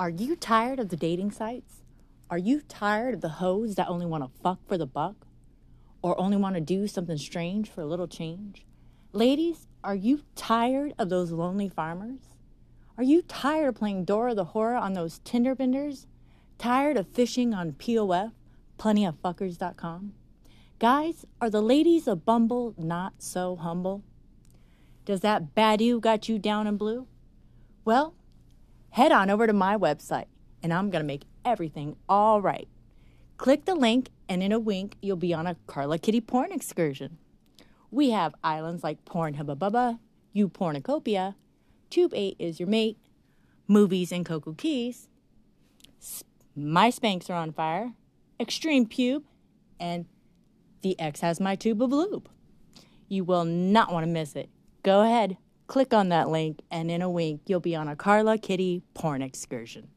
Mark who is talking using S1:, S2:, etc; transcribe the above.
S1: Are you tired of the dating sites? Are you tired of the hoes that only want to fuck for the buck? Or only want to do something strange for a little change? Ladies, are you tired of those lonely farmers? Are you tired of playing Dora the Horror on those Tinder benders? Tired of fishing on POF, plentyoffuckers.com? Guys, are the ladies of Bumble not so humble? Does that bad Badoo got you down in blue? Well, head on over to my website and I'm going to make everything all right. Click the link, and in a wink, you'll be on a Karla Kitty porn excursion. We have islands like Porn Hubba Bubba, You Pornocopia, Tube 8 is your mate, movies in Cocoa Keys, My Spanks are on fire, Extreme Pube, and The X has my tube of lube. You will not want to miss it. Go ahead, click on that link, and in a wink, you'll be on a Karla Kitty porn excursion.